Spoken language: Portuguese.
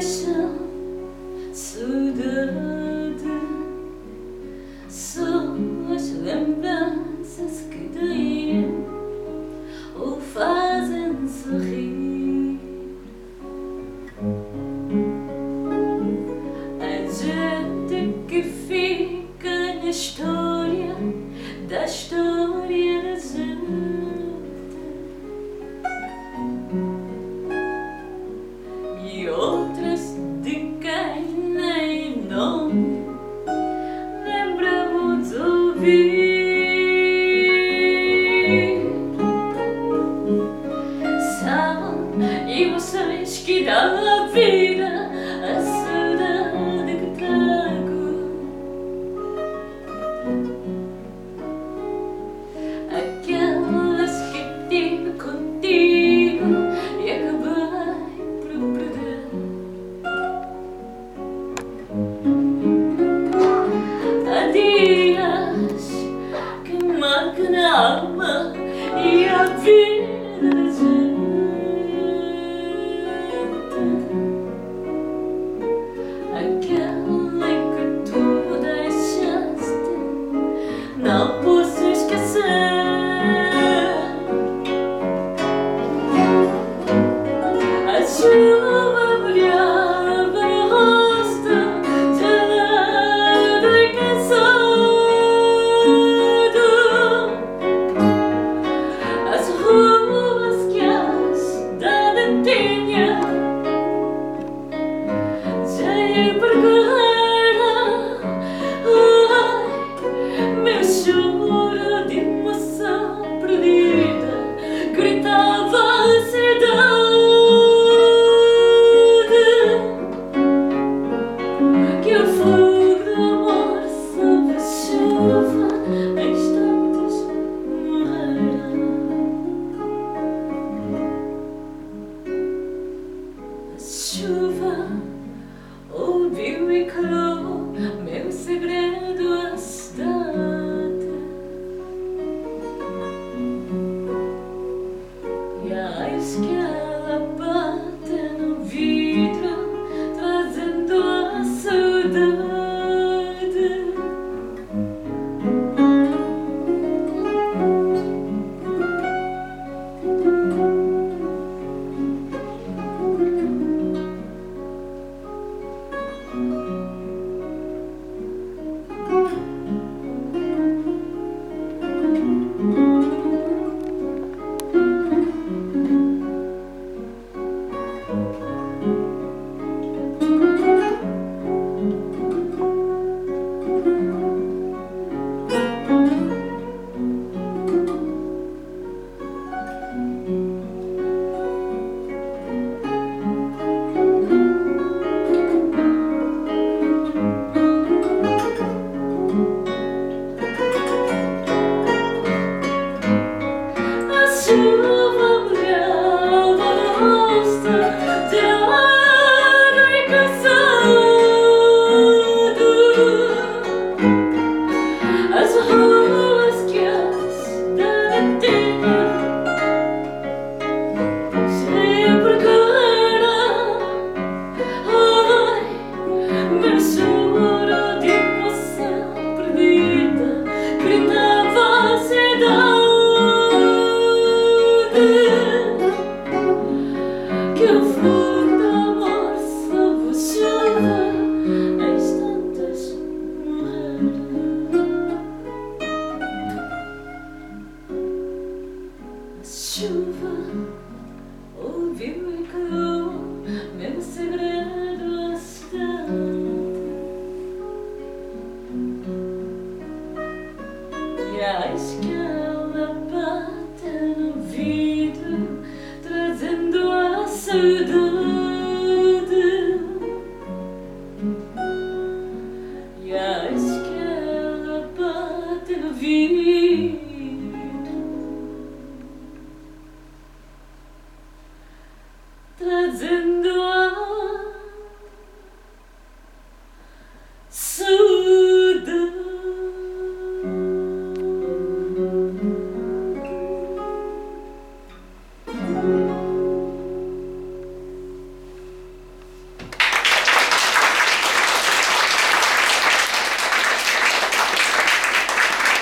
yaşam sudadı Savaşım bensiz gideyim. O fazen A gente que fica na história das e vocês que dá a vida a saudade que trago. Aquelas que tive contigo e acabei por perder. close. see